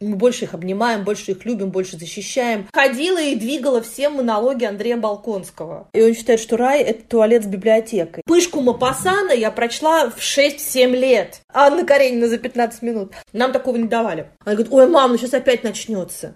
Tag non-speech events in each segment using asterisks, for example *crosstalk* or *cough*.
Мы больше их обнимаем, больше их любим, больше защищаем. Ходила и двигала все монологи Андрея Балконского. И он считает, что рай — это туалет с библиотекой. Пышку Мапасана я прочла в 6-7 лет. Анна Каренина за 15 минут. Нам такого не давали. Она говорит, ой, мам, ну сейчас опять начнется.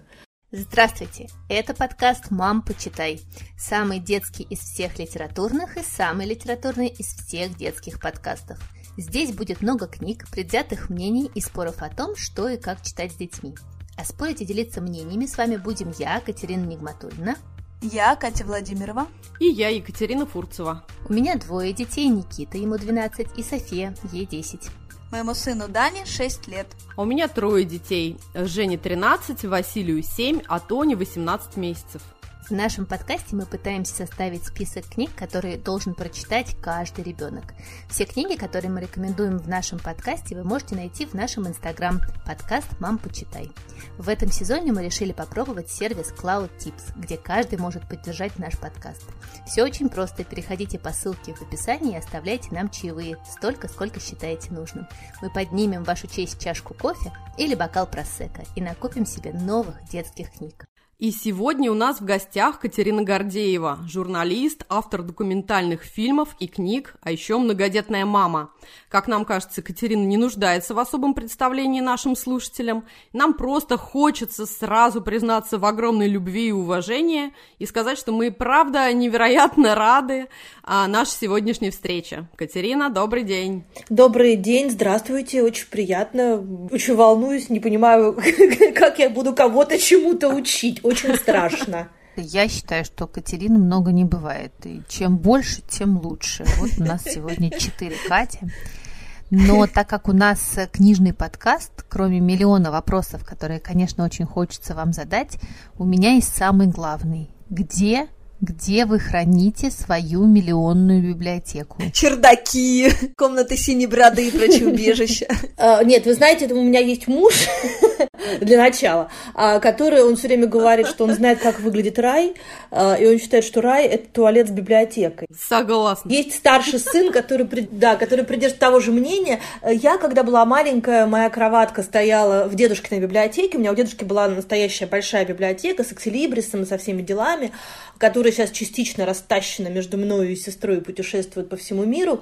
Здравствуйте! Это подкаст «Мам, почитай». Самый детский из всех литературных и самый литературный из всех детских подкастов. Здесь будет много книг, предвзятых мнений и споров о том, что и как читать с детьми. А спорить и делиться мнениями с вами будем я, Катерина Нигматульна. Я, Катя Владимирова. И я, Екатерина Фурцева. У меня двое детей, Никита, ему 12, и София, ей 10. Моему сыну Дане 6 лет. А у меня трое детей. Жене 13, Василию 7, а Тоне 18 месяцев. В нашем подкасте мы пытаемся составить список книг, которые должен прочитать каждый ребенок. Все книги, которые мы рекомендуем в нашем подкасте, вы можете найти в нашем инстаграм подкаст «Мам, почитай». В этом сезоне мы решили попробовать сервис Cloud Tips, где каждый может поддержать наш подкаст. Все очень просто. Переходите по ссылке в описании и оставляйте нам чаевые, столько, сколько считаете нужным. Мы поднимем в вашу честь чашку кофе или бокал просека и накупим себе новых детских книг. И сегодня у нас в гостях Катерина Гордеева, журналист, автор документальных фильмов и книг, а еще многодетная мама. Как нам кажется, Катерина не нуждается в особом представлении нашим слушателям. Нам просто хочется сразу признаться в огромной любви и уважении и сказать, что мы, правда, невероятно рады а, нашей сегодняшней встрече. Катерина, добрый день. Добрый день, здравствуйте, очень приятно. Очень волнуюсь, не понимаю, *laughs* как я буду кого-то чему-то учить очень страшно. Я считаю, что Катерины много не бывает. И чем больше, тем лучше. Вот у нас сегодня четыре Кати. Но так как у нас книжный подкаст, кроме миллиона вопросов, которые, конечно, очень хочется вам задать, у меня есть самый главный. Где где вы храните свою миллионную библиотеку? Чердаки, комнаты синей бороды и прочие убежища. *laughs* Нет, вы знаете, у меня есть муж, *laughs* для начала, а, который, он все время говорит, что он знает, как выглядит рай, а, и он считает, что рай – это туалет с библиотекой. Согласна. Есть старший сын, который, да, который придерживает того же мнения. Я, когда была маленькая, моя кроватка стояла в дедушкиной библиотеке, у меня у дедушки была настоящая большая библиотека с экселибрисом и со всеми делами, которая сейчас частично растащена между мною и сестрой и путешествует по всему миру.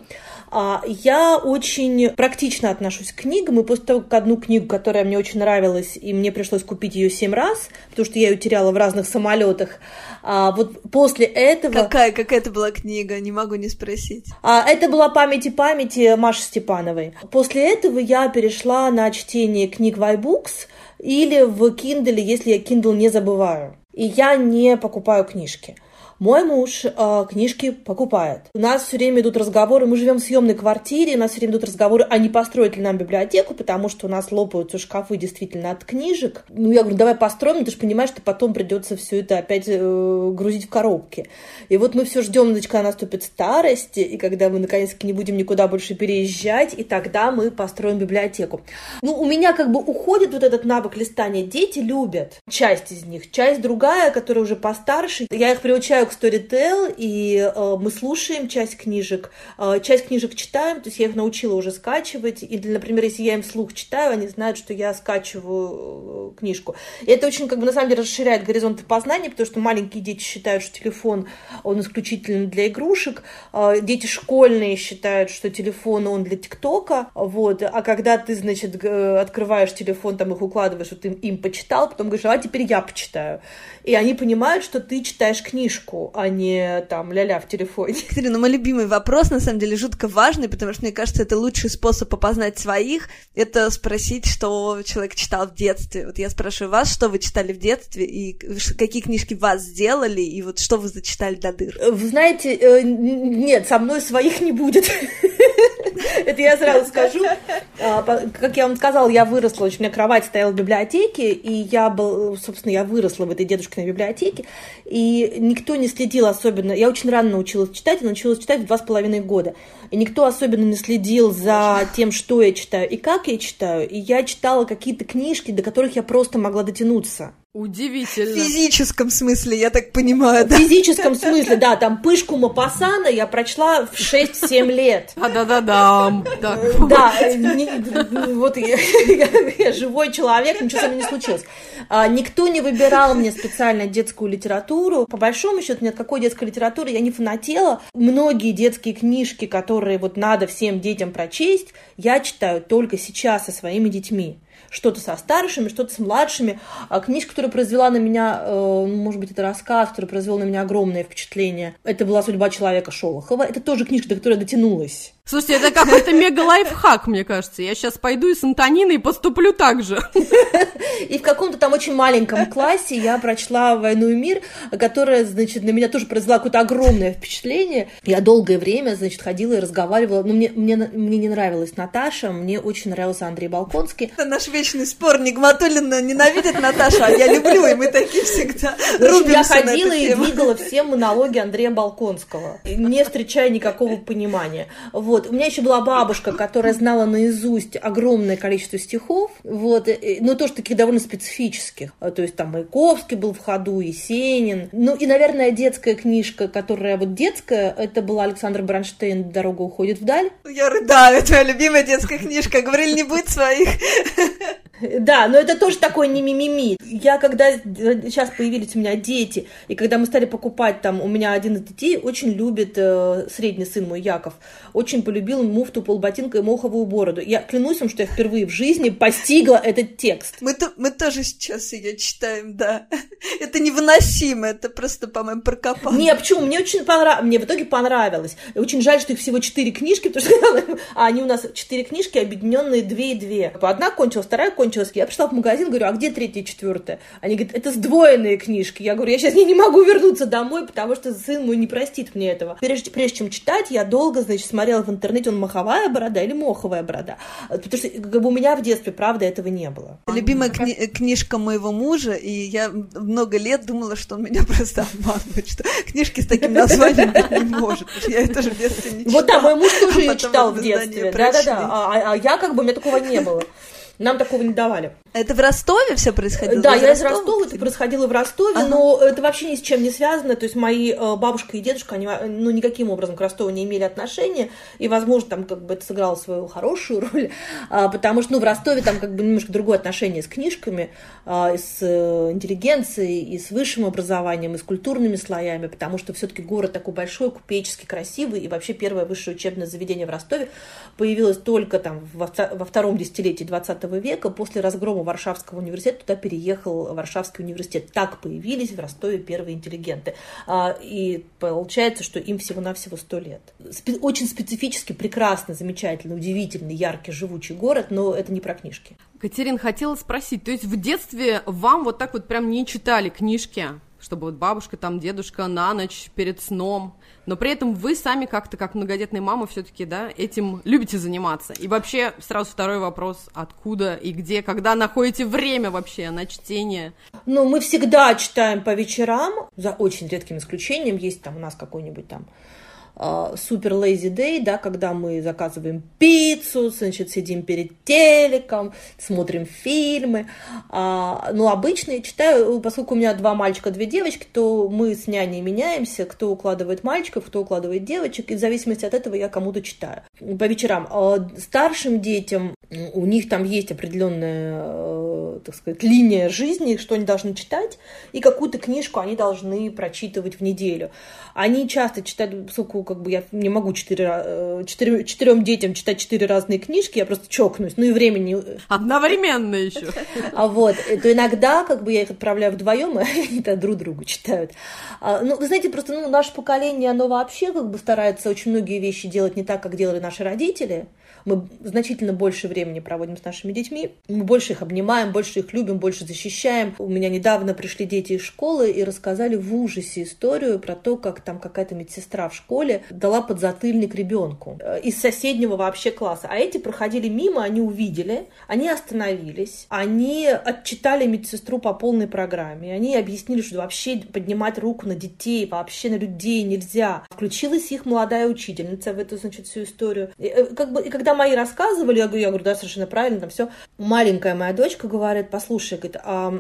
А, я очень практично отношусь к книгам, и после того, как одну книгу, которая мне очень нравилась, и мне пришлось купить ее семь раз, потому что я ее теряла в разных самолетах, а, вот после этого... Какая, какая это была книга? Не могу не спросить. А, это была «Памяти памяти» Маши Степановой. После этого я перешла на чтение книг в iBooks или в Kindle, если я Kindle не забываю. И я не покупаю книжки. Мой муж э, книжки покупает. У нас все время идут разговоры, мы живем в съемной квартире, у нас все время идут разговоры, а не построить ли нам библиотеку, потому что у нас лопаются шкафы действительно от книжек. Ну, я говорю, давай построим, ты же понимаешь, что потом придется все это опять э, грузить в коробки. И вот мы все ждем, когда наступит старость, и когда мы наконец-таки не будем никуда больше переезжать, и тогда мы построим библиотеку. Ну, у меня как бы уходит вот этот навык листания. Дети любят часть из них, часть другая, которая уже постарше. Я их приучаю к Storytel, и э, мы слушаем часть книжек, э, часть книжек читаем, то есть я их научила уже скачивать, и, например, если я им вслух читаю, они знают, что я скачиваю э, книжку. И это очень, как бы, на самом деле, расширяет горизонты познания, потому что маленькие дети считают, что телефон, он исключительно для игрушек, дети школьные считают, что телефон, он для ТикТока, вот, а когда ты, значит, открываешь телефон, там их укладываешь, вот им, им почитал, потом говоришь, а теперь я почитаю. И они понимают, что ты читаешь книжку, а не там ля-ля в телефоне. *laughs* Екатерина, мой любимый вопрос, на самом деле, жутко важный, потому что, мне кажется, это лучший способ опознать своих, это спросить, что человек читал в детстве. Вот я спрашиваю вас, что вы читали в детстве, и какие книжки вас сделали, и вот что вы зачитали до дыр. Вы знаете, э, нет, со мной своих не будет. *laughs* Это я сразу скажу. А, как я вам сказала, я выросла, у меня кровать стояла в библиотеке, и я был, собственно, я выросла в этой дедушкиной библиотеке, и никто не следил особенно. Я очень рано научилась читать, я научилась читать в два с половиной года. И никто особенно не следил за тем, что я читаю и как я читаю. И я читала какие-то книжки, до которых я просто могла дотянуться. Удивительно. В физическом смысле, я так понимаю, да? В физическом смысле, да, там Пышку Мапасана я прочла в 6-7 лет. Да-да-да-да. Да, вот я живой человек, ничего со мной не случилось. А, никто не выбирал мне специально детскую литературу. По большому счету, нет какой детской литературы я не фанатела. Многие детские книжки, которые вот надо всем детям прочесть, я читаю только сейчас со своими детьми что-то со старшими, что-то с младшими. А книжка, которая произвела на меня, э, может быть, это рассказ, который произвел на меня огромное впечатление, это была «Судьба человека» Шолохова. Это тоже книжка, до которой дотянулась. Слушайте, это какой-то мега-лайфхак, мне кажется. Я сейчас пойду и с Антониной поступлю так же. И в каком-то там очень маленьком классе я прочла «Войну и мир», которая, значит, на меня тоже произвела какое-то огромное впечатление. Я долгое время, значит, ходила и разговаривала. Ну, мне, мне, мне не нравилась Наташа, мне очень нравился Андрей Балконский. Это наш вечный спор. Нигматуллина ненавидит Наташу, а я люблю, и мы такие всегда рубимся Я ходила и двигала все монологи Андрея Балконского, не встречая никакого понимания. Вот. Вот. У меня еще была бабушка, которая знала наизусть огромное количество стихов, вот, но тоже таких довольно специфических. А, то есть там Маяковский был в ходу, Есенин. Ну и, наверное, детская книжка, которая вот детская, это была Александр Бронштейн «Дорога уходит вдаль». Я рыдаю, твоя любимая детская книжка. Говорили, не будет своих. *laughs* Да, но это тоже такое не мимими. Я когда сейчас появились у меня дети, и когда мы стали покупать там, у меня один из детей очень любит э, средний сын мой Яков, очень полюбил муфту, полботинка и моховую бороду. Я клянусь вам, что я впервые в жизни постигла этот текст. Мы, то, мы тоже сейчас ее читаем, да. *laughs* Это невыносимо, это просто, по-моему, прокопал. Не, почему? Мне очень понравилось, мне в итоге понравилось. И очень жаль, что их всего четыре книжки, потому что а они у нас четыре книжки, объединенные две и две. Одна кончилась, вторая кончилась. Я пришла в магазин, говорю, а где третья и четвертая? Они говорят, это сдвоенные книжки. Я говорю, я сейчас не, не могу вернуться домой, потому что сын мой не простит мне этого. Прежде, прежде чем читать, я долго, значит, смотрела в интернете, он маховая борода или моховая борода. Потому что как бы у меня в детстве, правда, этого не было. Любимая кни- книжка моего мужа, и я много лет думала, что он меня *laughs* просто обманывает, что книжки с таким названием быть не может. Я это же в детстве не читала. Вот да, мой муж тоже а ее читал в детстве. Да-да-да. А, а, а я как бы, у меня такого не было. Нам такого не давали. Это в Ростове все происходило? Да, я из Ростова, это происходило в Ростове, ага. но это вообще ни с чем не связано. То есть мои э, бабушка и дедушка, они ну, никаким образом к Ростову не имели отношения, и, возможно, там как бы это сыграло свою хорошую *laughs* роль, а, потому что ну, в Ростове там как бы немножко другое отношение с книжками, а, с э, интеллигенцией, и с высшим образованием, и с культурными слоями, потому что все-таки город такой большой, купеческий, красивый, и вообще первое высшее учебное заведение в Ростове появилось только там во, во втором десятилетии 20 века, после разгрома Варшавского университета, туда переехал Варшавский университет. Так появились в Ростове первые интеллигенты. А, и получается, что им всего-навсего сто лет. Очень специфически, прекрасный, замечательный, удивительный, яркий, живучий город, но это не про книжки. Катерин, хотела спросить, то есть в детстве вам вот так вот прям не читали книжки? Чтобы вот бабушка, там, дедушка на ночь перед сном, но при этом вы сами как-то, как многодетная мама, все-таки, да, этим любите заниматься. И вообще, сразу второй вопрос, откуда и где, когда находите время вообще на чтение? Ну, мы всегда читаем по вечерам, за очень редким исключением, есть там у нас какой-нибудь там супер lazy day, да, когда мы заказываем пиццу, значит, сидим перед телеком, смотрим фильмы. А, ну, обычно я читаю, поскольку у меня два мальчика, две девочки, то мы с няней меняемся, кто укладывает мальчиков, кто укладывает девочек, и в зависимости от этого я кому-то читаю. По вечерам. А старшим детям у них там есть определенная, э, так сказать, линия жизни, что они должны читать, и какую-то книжку они должны прочитывать в неделю. Они часто читают, поскольку как бы я не могу четыре, э, четыре, четырем детям читать четыре разные книжки, я просто чокнусь, ну и времени... Одновременно еще. *laughs* А вот, то иногда как бы я их отправляю вдвоем, *laughs* и они это друг другу читают. А, ну, вы знаете, просто ну, наше поколение, оно вообще как бы старается очень многие вещи делать не так, как делали наши родители, мы значительно больше времени проводим с нашими детьми, мы больше их обнимаем, больше их любим, больше защищаем. У меня недавно пришли дети из школы и рассказали в ужасе историю про то, как там какая-то медсестра в школе дала подзатыльник ребенку э, из соседнего вообще класса. А эти проходили мимо, они увидели, они остановились, они отчитали медсестру по полной программе, они объяснили, что вообще поднимать руку на детей, вообще на людей нельзя. Включилась их молодая учительница в эту, значит, всю историю. И, э, как бы, и когда когда мои рассказывали, я говорю, я говорю, да, совершенно правильно, там все. Маленькая моя дочка говорит, послушай, говорит, а,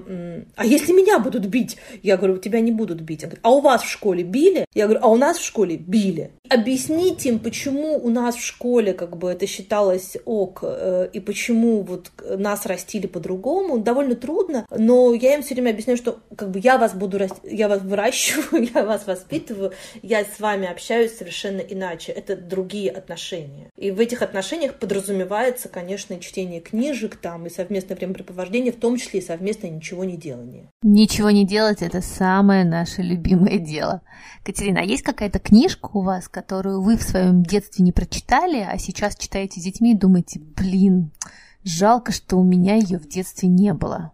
а если меня будут бить? Я говорю, тебя не будут бить. Говорит, а у вас в школе били? Я говорю, а у нас в школе били. Объяснить им, почему у нас в школе как бы это считалось ок, э, и почему вот нас растили по-другому, довольно трудно, но я им все время объясняю, что как бы я вас буду, я вас выращиваю, *laughs* я вас воспитываю, я с вами общаюсь совершенно иначе. Это другие отношения. И в этих отношениях подразумевается, конечно, чтение книжек там и совместное времяпрепровождение, в том числе и совместное ничего не делание. Ничего не делать – это самое наше любимое дело. Катерина, а есть какая-то книжка у вас, которую вы в своем детстве не прочитали, а сейчас читаете с детьми и думаете, блин, жалко, что у меня ее в детстве не было?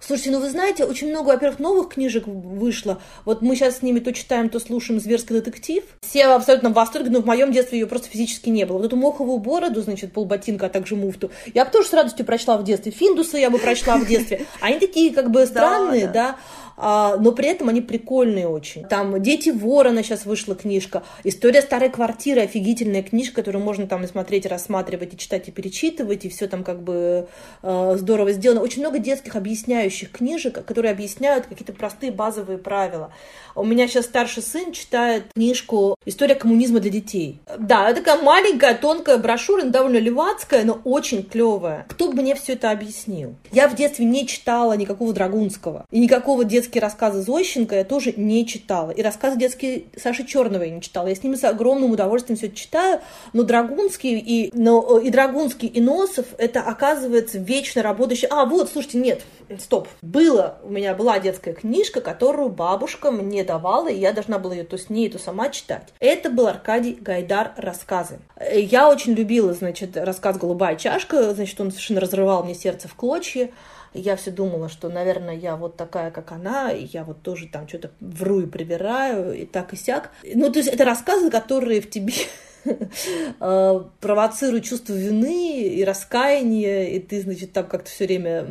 Слушайте, ну вы знаете, очень много, во-первых, новых книжек вышло. Вот мы сейчас с ними то читаем, то слушаем «Зверский детектив». Все абсолютно в восторге, но в моем детстве ее просто физически не было. Вот эту моховую бороду, значит, полботинка, а также муфту, я бы тоже с радостью прочла в детстве. Финдуса я бы прочла в детстве. Они такие как бы *laughs* странные, да а, но при этом они прикольные очень. Там «Дети ворона» сейчас вышла книжка, «История старой квартиры» офигительная книжка, которую можно там и смотреть, рассматривать, и читать, и перечитывать, и все там как бы э, здорово сделано. Очень много детских объясняющих книжек, которые объясняют какие-то простые базовые правила. У меня сейчас старший сын читает книжку «История коммунизма для детей». Да, это такая маленькая, тонкая брошюра, довольно левацкая, но очень клевая. Кто бы мне все это объяснил? Я в детстве не читала никакого Драгунского. И никакого детские рассказы Зощенко я тоже не читала. И рассказы детские Саши Черного я не читала. Я с ними с огромным удовольствием все это читаю. Но Драгунский и, но, и Драгунский и Носов это оказывается вечно работающий. А, вот, слушайте, нет, стоп. Было, у меня была детская книжка, которую бабушка мне давала, и я должна была ее то с ней, то сама читать. Это был Аркадий Гайдар «Рассказы». Я очень любила, значит, рассказ «Голубая чашка», значит, он совершенно разрывал мне сердце в клочья. Я все думала, что, наверное, я вот такая, как она, и я вот тоже там что-то вру и привираю, и так и сяк. Ну, то есть это рассказы, которые в тебе *laughs* провоцирует чувство вины и раскаяния, и ты, значит, там как-то все время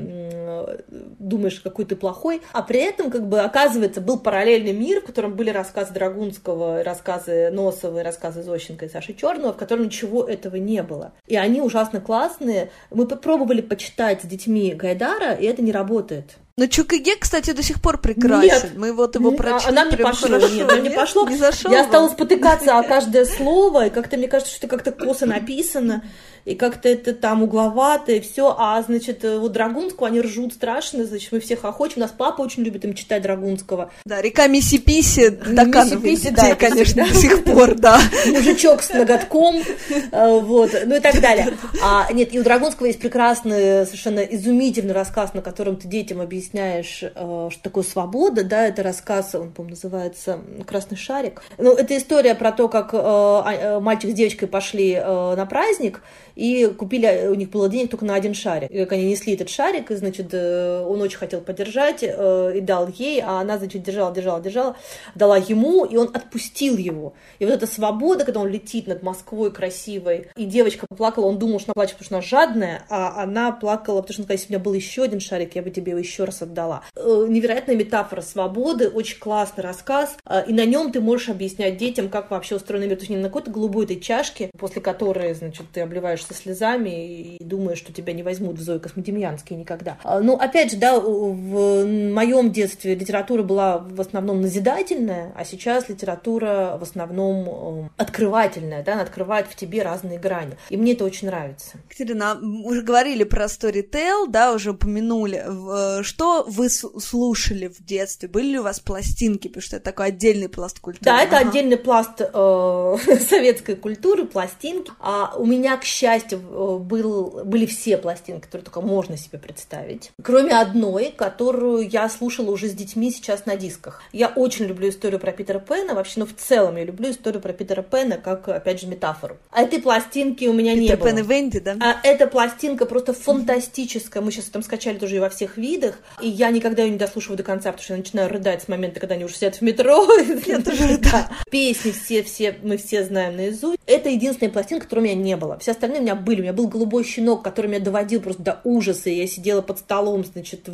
думаешь, какой ты плохой, а при этом, как бы, оказывается, был параллельный мир, в котором были рассказы Драгунского, рассказы Носова, рассказы Зощенко и Саши Черного, в котором ничего этого не было. И они ужасно классные. Мы попробовали почитать с детьми Гайдара, и это не работает. Но Чукаге, кстати, до сих пор прекрасен. Нет. Мы вот его прочли. Она мне пошло. Хорошо. Нет, она не пошло. Не зашел Я стала спотыкаться о *laughs* каждое слово, и как-то мне кажется, что это как-то косо написано и как-то это там угловато, и все. А, значит, э, вот Драгунского они ржут страшно, значит, мы всех охочем. У нас папа очень любит им читать Драгунского. Да, река Миссиписи доказывает детей, да, конечно, до сих пор, да. *laughs* Мужичок с ноготком, *laughs* э, вот, ну и так далее. А, нет, и у Драгунского есть прекрасный, совершенно изумительный рассказ, на котором ты детям объясняешь, э, что такое свобода, да, это рассказ, он, по-моему, называется «Красный шарик». Ну, это история про то, как а, мальчик с девочкой пошли на праздник, и купили, у них было денег только на один шарик. И как они несли этот шарик, и, значит, э, он очень хотел подержать, э, и дал ей, а она, значит, держала, держала, держала, дала ему, и он отпустил его. И вот эта свобода, когда он летит над Москвой красивой, и девочка плакала, он думал, что она плачет, потому что она жадная, а она плакала, потому что, она если у меня был еще один шарик, я бы тебе его еще раз отдала. Э, невероятная метафора свободы, очень классный рассказ, и на нем ты можешь объяснять детям, как вообще устроен мир. То есть не на какой-то голубой этой чашке, после которой, значит, ты обливаешь со слезами и думаешь, что тебя не возьмут в Зои Космодемьянские никогда. А, ну, опять же, да, в моем детстве литература была в основном назидательная, а сейчас литература в основном э, открывательная, да, она открывает в тебе разные грани. И мне это очень нравится. Катерина, уже говорили про Storytel, да, уже упомянули. Э, что вы слушали в детстве? Были ли у вас пластинки? Потому что это такой отдельный пласт культуры. Да, это ага. отдельный пласт э, *laughs* советской культуры, пластинки. А у меня, к счастью, э, был, были все пластинки, которые только можно себе представить. Кроме одной, которую я слушала уже с детьми сейчас на дисках. Я очень люблю историю про Питера Пэна. Вообще, ну, в целом я люблю историю про Питера Пэна как, опять же, метафору. А этой пластинки у меня Питер не Пен было. и Венди, да? А эта пластинка просто фантастическая. Мы сейчас там скачали тоже и во всех видах. И я никогда ее не дослушиваю до конца, потому что я начинаю рыдать с момента, когда они уже сидят в метро. *laughs* Я тоже да. Песни все, все, мы все знаем наизусть. Это единственная пластинка, которой у меня не было. Все остальные у меня были. У меня был голубой щенок, который меня доводил просто до ужаса. Я сидела под столом, значит,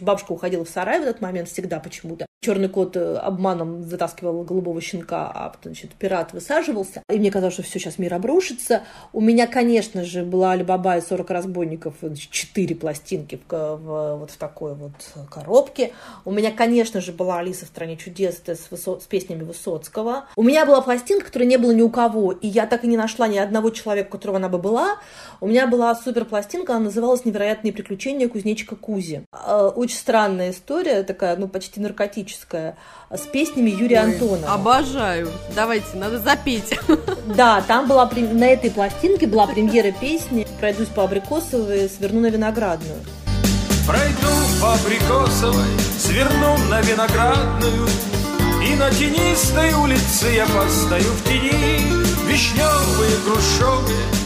бабушка уходила в сарай в этот момент всегда почему-то. Черный кот э, обманом затаскивал голубого щенка, а значит, пират высаживался. И мне казалось, что все, сейчас мир обрушится. У меня, конечно же, была Алибаба и 40 разбойников, четыре пластинки в, в, вот в такой вот коробке. У меня, конечно же, была Алиса в стране чудес с, Высо... с песнями Высоцкого. У меня была пластинка, которой не было ни у кого, и я так и не нашла ни одного человека, у которого она бы была. У меня была супер пластинка, она называлась «Невероятные приключения кузнечика Кузи». А, очень странная история, такая, ну, почти наркотическая, с песнями Юрия Антонова. Обожаю. Давайте, надо запеть. *laughs* Да, там была, на этой пластинке была премьера песни «Пройдусь по Абрикосовой, сверну на Виноградную». Пройду по Абрикосовой, сверну на Виноградную, И на тенистой улице я постою в тени, Вишневые, грушевые.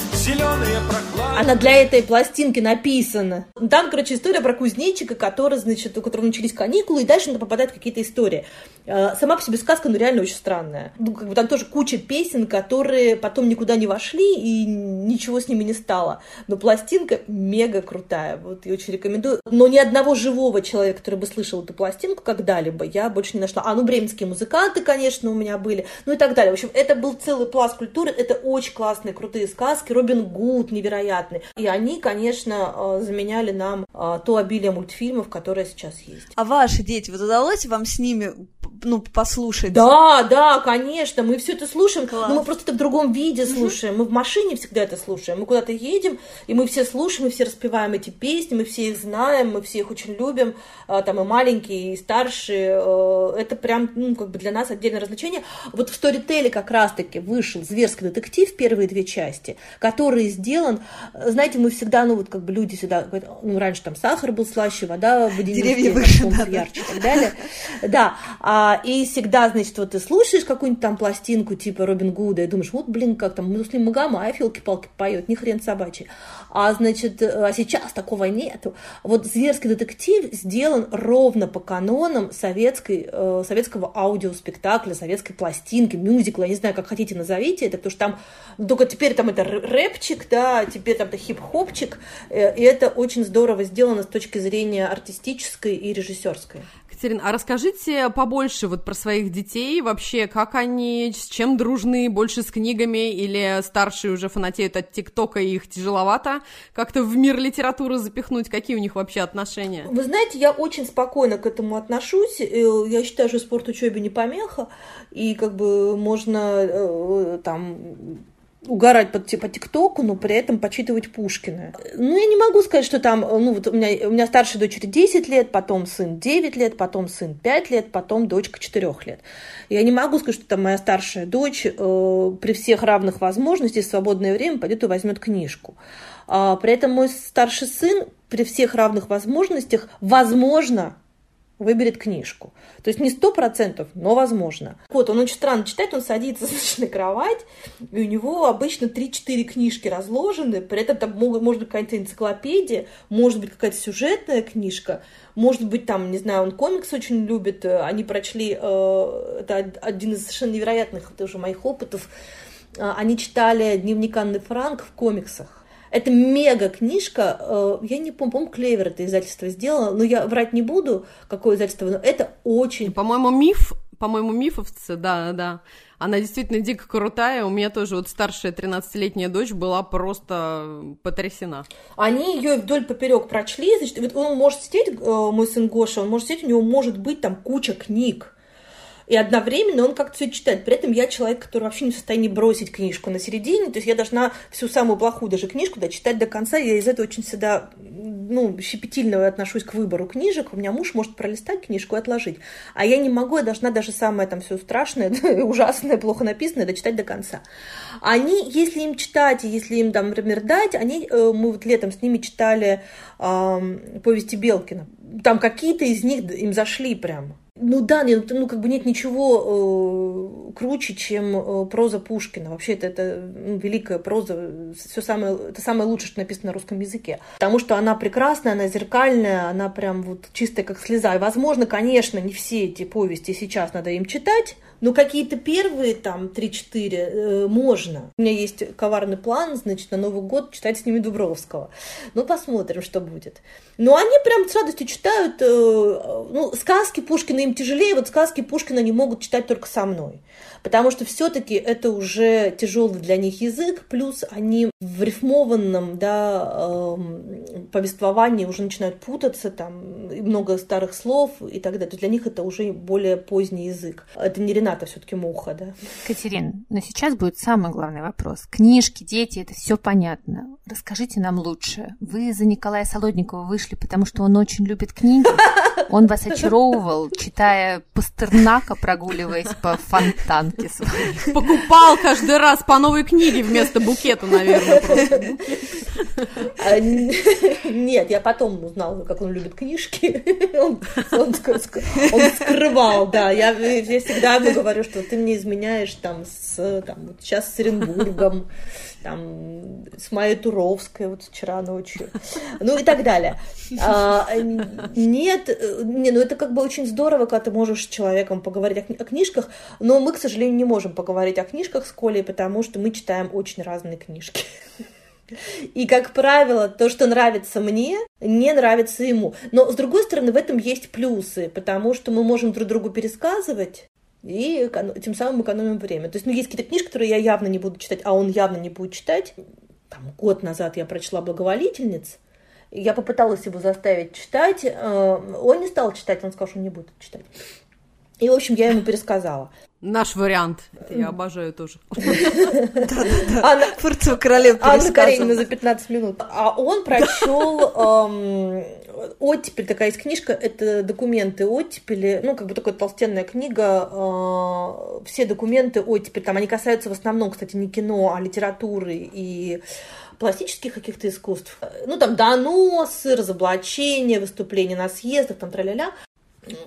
Она для этой пластинки написана. Там, короче, история про кузнечика, который, значит, у которого начались каникулы, и дальше он попадает какие-то истории. Э, сама по себе сказка, ну, реально очень странная. Ну, как бы там тоже куча песен, которые потом никуда не вошли, и ничего с ними не стало. Но пластинка мега крутая. Вот я очень рекомендую. Но ни одного живого человека, который бы слышал эту пластинку когда-либо, я больше не нашла. А, ну, бременские музыканты, конечно, у меня были, ну и так далее. В общем, это был целый пласт культуры, это очень классные, крутые сказки. Робин Гуд невероятный. И они, конечно, э, заменяли нам э, то обилие мультфильмов, которое сейчас есть. А ваши дети, вот удалось вам с ними ну, послушать? Да, да, конечно, мы все это слушаем, Класс. но мы просто это в другом виде слушаем. Мы в машине всегда это слушаем. Мы куда-то едем, и мы все слушаем, мы все распеваем эти песни, мы все их знаем, мы все их очень любим, э, там и маленькие, и старшие. Это прям, ну, как бы для нас отдельное развлечение. Вот в Storytel как раз-таки вышел «Зверский детектив», первые две части, который который сделан, знаете, мы всегда, ну вот как бы люди всегда говорят, ну раньше там сахар был слаще, вода водянистая, выше, да, ярче и так далее. Да, а, и всегда, значит, вот ты слушаешь какую-нибудь там пластинку типа Робин Гуда и думаешь, вот, блин, как там Муслим Магомаев, елки-палки поет, ни хрен собачий. А, значит, а сейчас такого нету. Вот «Зверский детектив» сделан ровно по канонам советской, э, советского аудиоспектакля, советской пластинки, мюзикла, я не знаю, как хотите назовите это, потому что там, только теперь там это рэп рэпчик, да, теперь там-то хип-хопчик, э, и это очень здорово сделано с точки зрения артистической и режиссерской. Катерина, а расскажите побольше вот про своих детей, вообще, как они, с чем дружны, больше с книгами, или старшие уже фанатеют от ТикТока, и их тяжеловато как-то в мир литературы запихнуть, какие у них вообще отношения? Вы знаете, я очень спокойно к этому отношусь, э, я считаю, что спорт учебе не помеха, и как бы можно э, там угорать по, по ТикТоку, но при этом почитывать Пушкина. Ну, я не могу сказать, что там, ну, вот у меня, у меня старшая дочери 10 лет, потом сын 9 лет, потом сын 5 лет, потом дочка 4 лет. Я не могу сказать, что там моя старшая дочь э, при всех равных возможностях в свободное время пойдет и возьмет книжку. А, при этом мой старший сын при всех равных возможностях, возможно, выберет книжку. То есть не сто процентов, но возможно. Вот, он очень странно читает, он садится значит, *laughs* на кровать, и у него обычно 3-4 книжки разложены, при этом там может быть какая-то энциклопедия, может быть какая-то сюжетная книжка, может быть там, не знаю, он комикс очень любит, они прочли, э, это один из совершенно невероятных тоже моих опытов, э, они читали дневник Анны Франк в комиксах. Это мега книжка. Э, я не помню, помню, Клевер это издательство сделало, но я врать не буду, какое издательство, но это очень... По-моему, миф, по-моему, мифовцы, да, да. Она действительно дико крутая. У меня тоже вот старшая 13-летняя дочь была просто потрясена. Они ее вдоль поперек прочли. Значит, он может сидеть, э, мой сын Гоша, он может сидеть, у него может быть там куча книг и одновременно он как-то все читает. При этом я человек, который вообще не в состоянии бросить книжку на середине, то есть я должна всю самую плохую даже книжку дочитать до конца. Я из этого очень всегда ну, щепетильно отношусь к выбору книжек. У меня муж может пролистать книжку и отложить. А я не могу, я должна даже самое там все страшное, *laughs* ужасное, плохо написанное дочитать до конца. Они, если им читать, если им, там, например, дать, они, э, мы вот летом с ними читали э, повести Белкина. Там какие-то из них им зашли прям. Ну да, нет, ну как бы нет ничего круче, чем э, проза Пушкина. Вообще это, это ну, великая проза, все самое, это самое лучшее, что написано на русском языке. Потому что она прекрасная, она зеркальная, она прям вот чистая, как слеза. И, возможно, конечно, не все эти повести сейчас надо им читать, но какие-то первые там 3-4 э, можно. У меня есть коварный план, значит, на Новый год читать с ними Дубровского. Ну, посмотрим, что будет. Но они прям с радостью читают. Э, ну, сказки Пушкина им тяжелее, вот сказки Пушкина они могут читать только со мной потому что все-таки это уже тяжелый для них язык, плюс они в рифмованном да, э, повествовании уже начинают путаться, там много старых слов и так далее. То есть для них это уже более поздний язык. Это не Рената все-таки муха, да. Катерин, но сейчас будет самый главный вопрос. Книжки, дети, это все понятно. Расскажите нам лучше. Вы за Николая Солодникова вышли, потому что он очень любит книги? *laughs* Он вас очаровывал, читая Пастернака, прогуливаясь по фонтанке своей. Покупал каждый раз по новой книге вместо букета, наверное, просто. А, нет, я потом узнала, как он любит книжки. Он, он, он скрывал, да. Я, я всегда ему говорю, что ты мне изменяешь там с там, вот сейчас с Оренбургом, там, с Майей Туровской вот вчера ночью, ну и так далее. А, нет, не, ну это как бы очень здорово, когда ты можешь с человеком поговорить о, о книжках, но мы, к сожалению, не можем поговорить о книжках с Колей, потому что мы читаем очень разные книжки. И, как правило, то, что нравится мне, не нравится ему. Но, с другой стороны, в этом есть плюсы, потому что мы можем друг другу пересказывать, и тем самым экономим время. То есть, ну, есть какие-то книжки, которые я явно не буду читать, а он явно не будет читать. Там, год назад я прочла «Благоволительниц», я попыталась его заставить читать, э, он не стал читать, он сказал, что не будет читать. И, в общем, я ему пересказала. Наш вариант. Это я обожаю тоже. *laughs* Фурцева королева Анна Каренина за 15 минут. А он прочел эм, оттепель, такая есть книжка, это документы оттепели, ну, как бы такая толстенная книга, э, все документы оттепели, там они касаются в основном, кстати, не кино, а литературы и пластических каких-то искусств. Ну, там доносы, разоблачения, выступления на съездах, там тра-ля-ля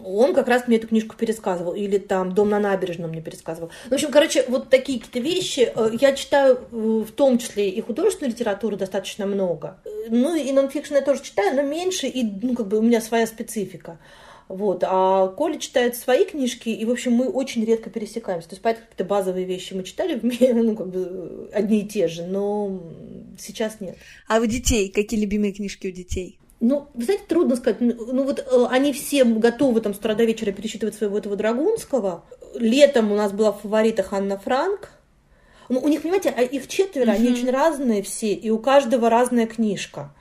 он как раз мне эту книжку пересказывал, или там «Дом на набережном» мне пересказывал. В общем, короче, вот такие какие-то вещи. Э, я читаю э, в том числе и художественную литературу достаточно много. Ну, и нонфикшн я тоже читаю, но меньше, и, ну, как бы у меня своя специфика. Вот. А Коля читает свои книжки, и, в общем, мы очень редко пересекаемся. То есть, поэтому какие-то базовые вещи мы читали, *laughs* ну, как бы одни и те же, но сейчас нет. А у детей какие любимые книжки у детей? Ну, вы знаете, трудно сказать. Ну, ну, вот э, они все готовы там с утра до вечера пересчитывать своего этого Драгунского. Летом у нас была в фаворитах Анна Франк. Ну, у них, понимаете, а их четверо, mm-hmm. они очень разные все, и у каждого разная книжка.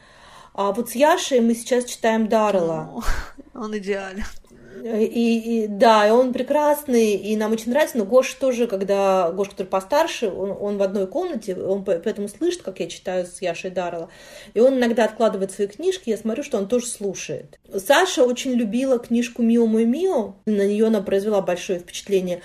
А вот с Яшей мы сейчас читаем Даррелла. *laughs* Он идеален. И, и да, и он прекрасный, и нам очень нравится, но Гош тоже, когда Гош, который постарше, он, он в одной комнате, он поэтому слышит, как я читаю с Яшей Дарова, и он иногда откладывает свои книжки, я смотрю, что он тоже слушает. Саша очень любила книжку «Мио мой Мио», на нее она произвела большое впечатление.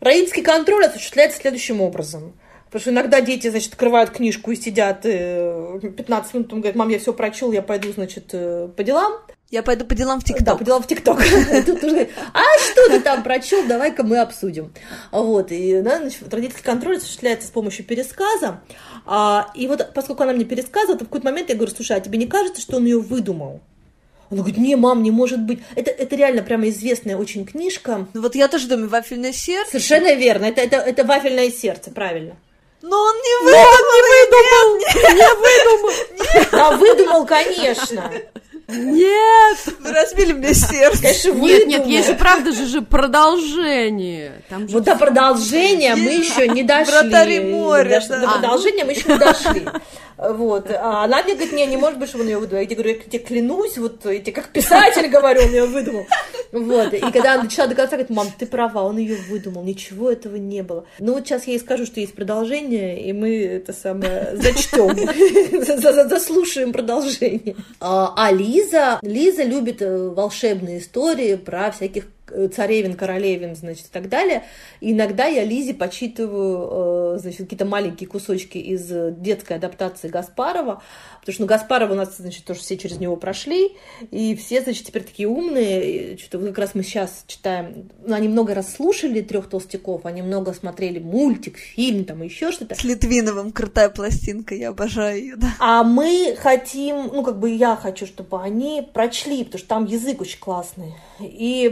Родительский контроль осуществляется следующим образом. Потому что иногда дети, значит, открывают книжку и сидят 15 э, минут, он говорит, мам, я все прочел, я пойду, значит, э, по делам. Я пойду по делам в ТикТок. Да, по делам в ТикТок. *laughs* Тут уже, а что ты там прочел, давай-ка мы обсудим. Вот, и да, значит, родительский контроль осуществляется с помощью пересказа. А, и вот поскольку она мне пересказывает, в какой-то момент я говорю, слушай, а тебе не кажется, что он ее выдумал? Он говорит, не, мам, не может быть. Это, это реально прямо известная очень книжка. Вот я тоже думаю, «Вафельное сердце». Совершенно верно. Это, это, это «Вафельное сердце», правильно. Но он не выдумал! Не выдумал! Не выдумал! А выдумал, конечно! Нет! *laughs* Вы разбили мне сердце. Конечно, Нет, нет, есть же правда же, же продолжение. Там же вот до продолжения мы еще не дошли. Вратари моря. До продолжения мы еще не дошли. Вот. А она мне говорит, не, не может быть, что он ее выдумал. Я тебе говорю, я тебе клянусь, вот я тебе как писатель говорю, он ее выдумал. Вот. И когда она начала до конца, говорит, мам, ты права, он ее выдумал, ничего этого не было. Ну вот сейчас я ей скажу, что есть продолжение, и мы это самое зачтем, *laughs* заслушаем продолжение. А, а Лиза, Лиза любит э, волшебные истории про всяких царевин, королевин, значит, и так далее. И иногда я Лизе почитываю, значит, какие-то маленькие кусочки из детской адаптации Гаспарова, потому что, ну, Гаспарова у нас, значит, тоже все через него прошли, и все, значит, теперь такие умные, что-то как раз мы сейчас читаем, ну, они много раз слушали трех толстяков, они много смотрели мультик, фильм, там, еще что-то. С Литвиновым крутая пластинка, я обожаю ее, да. А мы хотим, ну, как бы я хочу, чтобы они прочли, потому что там язык очень классный. И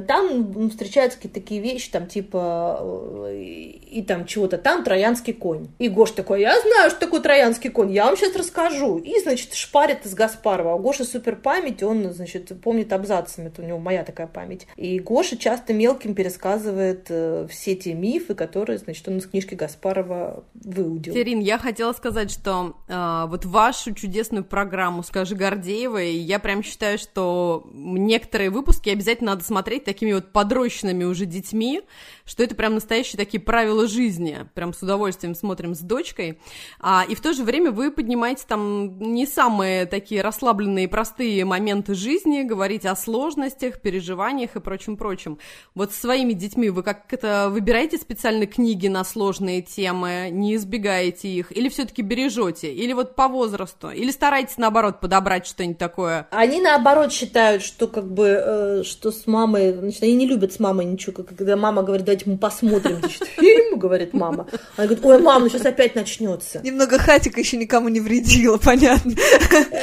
там встречаются какие-то такие вещи, там, типа, э, и там чего-то там троянский конь. И Гош такой, я знаю, что такое троянский конь, я вам сейчас расскажу. И, значит, шпарит из Гаспарова. А Гоша супер память, он, значит, помнит абзацами, это у него моя такая память. И Гоша часто мелким пересказывает э, все те мифы, которые, значит, он из книжки Гаспарова выудил. Терин, я хотела сказать, что э, вот вашу чудесную программу «Скажи Гордеевой», я прям считаю, что некоторые выпуски обязательно надо смотреть такими вот подрощенными уже детьми, что это прям настоящие такие правила жизни. Прям с удовольствием смотрим с дочкой. А, и в то же время вы поднимаете там не самые такие расслабленные простые моменты жизни, говорите о сложностях, переживаниях и прочем-прочем. Вот с своими детьми вы как это выбираете специально книги на сложные темы, не избегаете их, или все-таки бережете, или вот по возрасту, или стараетесь наоборот подобрать что-нибудь такое? Они наоборот считают, что как бы, э, что с мамой, значит, они не любят с мамой ничего, когда мама говорит, давайте мы посмотрим, значит, *laughs* фильм, говорит мама. Она говорит, ой, мама, ну сейчас опять начнется. Немного хатика еще никому не вредила, *laughs* понятно.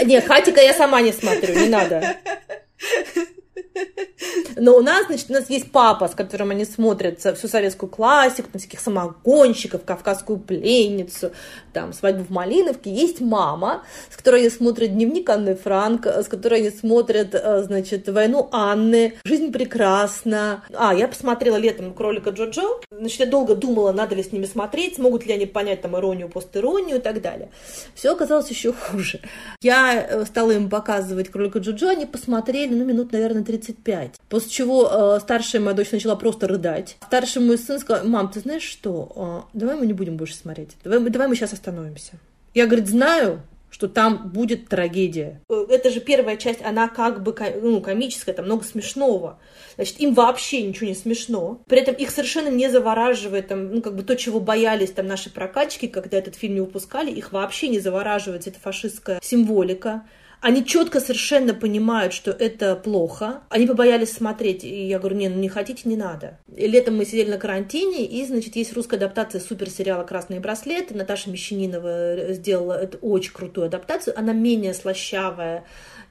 Не, хатика я сама не смотрю, не надо. Но у нас, значит, у нас есть папа, с которым они смотрят всю советскую классику, там, всяких самогонщиков, кавказскую пленницу, там, свадьбу в Малиновке. Есть мама, с которой они смотрят дневник Анны Франк, с которой они смотрят, э, значит, войну Анны, жизнь прекрасна. А, я посмотрела летом кролика Джоджо. Значит, я долго думала, надо ли с ними смотреть, смогут ли они понять там иронию, постиронию и так далее. Все оказалось еще хуже. Я э, стала им показывать кролика Джоджо, они посмотрели, ну, минут, наверное, 35. После чего э, старшая моя дочь начала просто рыдать. Старший мой сын сказал, мам, ты знаешь что, э, давай мы не будем больше смотреть, давай, давай мы сейчас остановимся. Я, говорит, знаю, что там будет трагедия. Э, это же первая часть, она как бы ну, комическая, там много смешного. Значит, им вообще ничего не смешно. При этом их совершенно не завораживает там, ну, как бы то, чего боялись там наши прокачки, когда этот фильм не выпускали, их вообще не завораживает эта фашистская символика. Они четко совершенно понимают, что это плохо. Они побоялись смотреть. И я говорю, не, ну не хотите, не надо. И летом мы сидели на карантине, и, значит, есть русская адаптация суперсериала «Красные браслеты». Наташа Мещанинова сделала эту очень крутую адаптацию. Она менее слащавая,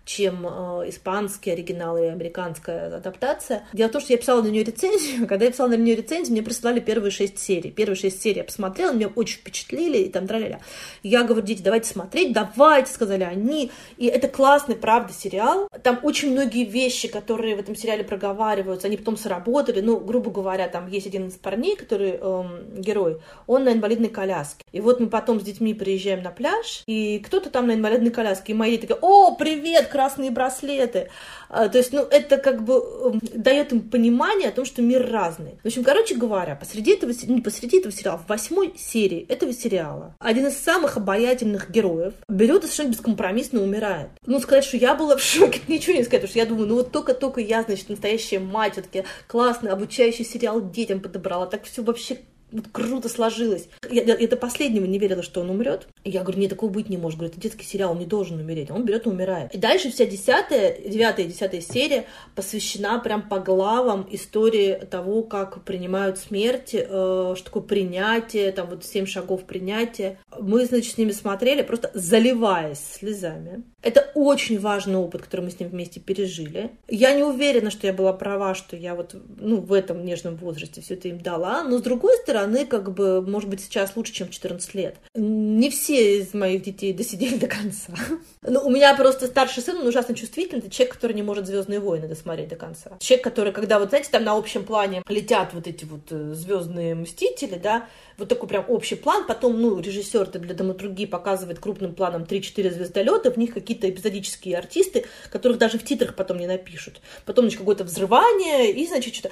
чем э, испанский оригинал или американская адаптация. Дело в том, что я писала на нее рецензию. *laughs* Когда я писала на нее рецензию, мне прислали первые шесть серий. Первые шесть серий я посмотрела, меня очень впечатлили, и там траля Я говорю, дети, давайте смотреть, давайте, сказали они. И это классный, правда, сериал. Там очень многие вещи, которые в этом сериале проговариваются, они потом сработали. Ну, грубо говоря, там есть один из парней, который эм, герой, он на инвалидной коляске. И вот мы потом с детьми приезжаем на пляж, и кто-то там на инвалидной коляске, и мои такие, о, привет, красные браслеты. А, то есть, ну, это как бы эм, дает им понимание о том, что мир разный. В общем, короче говоря, посреди этого, не посреди этого сериала, в восьмой серии этого сериала, один из самых обаятельных героев берет и совершенно бескомпромиссно умирает. Ну, сказать, что я была в шоке, *laughs* ничего не сказать, потому что я думаю, ну вот только-только я, значит, настоящая мать, все-таки классный, обучающий сериал детям подобрала, так все вообще вот круто сложилось. Я, я, я до последнего не верила, что он умрет. Я говорю, нет, такого быть не может. Говорю, это детский сериал, он не должен умереть. Он берет и умирает. И дальше вся десятая, девятая десятая серия посвящена прям по главам истории того, как принимают смерть, э, что такое принятие, там вот семь шагов принятия. Мы, значит, с ними смотрели, просто заливаясь слезами. Это очень важный опыт, который мы с ним вместе пережили. Я не уверена, что я была права, что я вот ну, в этом нежном возрасте все это им дала. Но с другой стороны, как бы, может быть, сейчас лучше, чем в 14 лет. Не все из моих детей досидели до конца. Ну, у меня просто старший сын, он ужасно чувствительный. Это человек, который не может Звездные войны досмотреть до конца. Человек, который, когда, вот знаете, там на общем плане летят вот эти вот э, звездные мстители, да, вот такой прям общий план, потом, ну, режиссер для драматургии показывает крупным планом 3-4 звездолета, в них какие-то эпизодические артисты, которых даже в титрах потом не напишут. Потом, значит, какое-то взрывание, и, значит, что-то...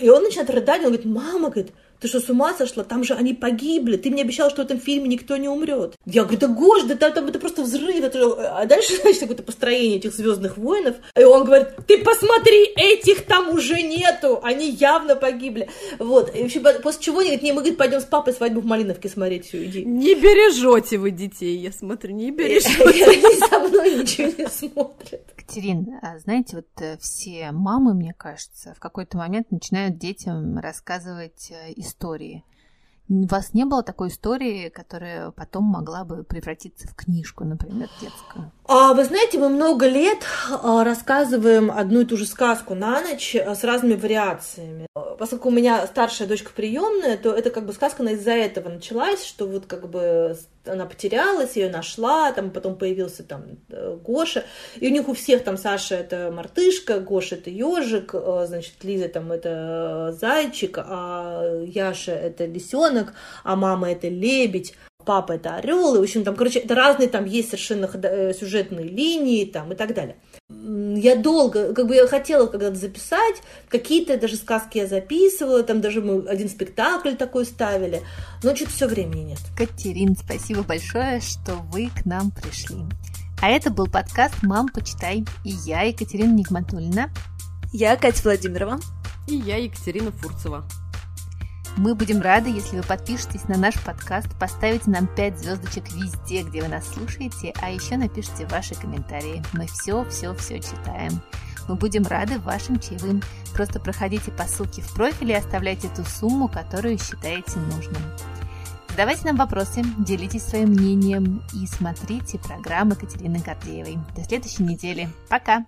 И он начинает рыдать, он говорит, мама, говорит, ты что, с ума сошла? Там же они погибли. Ты мне обещал, что в этом фильме никто не умрет. Я говорю, да Гош, да там, там это просто взрыв. Это... А дальше, *laughs* значит, какое-то построение этих Звездных воинов. И он говорит, ты посмотри, этих там уже нету, они явно погибли. Вот. И вообще, после чего они говорят, не, мы говорит, пойдем с папой свадьбу в Малиновке смотреть, все, иди. Не бережете вы детей, я смотрю, не бережете. *laughs* Они со мной ничего не смотрят. Катерин, а знаете, вот э, все мамы, мне кажется, в какой-то момент начинают детям рассказывать э, истории. У вас не было такой истории, которая потом могла бы превратиться в книжку, например, детскую? А, вы знаете, мы много лет а, рассказываем одну и ту же сказку на ночь а, с разными вариациями. Поскольку у меня старшая дочка приемная, то это как бы сказка из-за этого началась, что вот как бы она потерялась, ее нашла, там потом появился там э, Гоша, и у них у всех там Саша это мартышка, Гоша это ежик, э, значит Лиза там это зайчик, а Яша это лисенок, а мама это лебедь папа это орел, и, в общем, там, короче, это разные там есть совершенно э, сюжетные линии там и так далее. Я долго, как бы я хотела когда-то записать, какие-то даже сказки я записывала, там даже мы один спектакль такой ставили, но что-то все времени нет. Катерин, спасибо большое, что вы к нам пришли. А это был подкаст «Мам, почитай» и я, Екатерина Нигматульна. Я Катя Владимирова. И я Екатерина Фурцева. Мы будем рады, если вы подпишетесь на наш подкаст, поставите нам 5 звездочек везде, где вы нас слушаете, а еще напишите ваши комментарии. Мы все-все-все читаем. Мы будем рады вашим чаевым. Просто проходите по ссылке в профиле и оставляйте ту сумму, которую считаете нужным. Задавайте нам вопросы, делитесь своим мнением и смотрите программы Катерины Гордеевой. До следующей недели. Пока!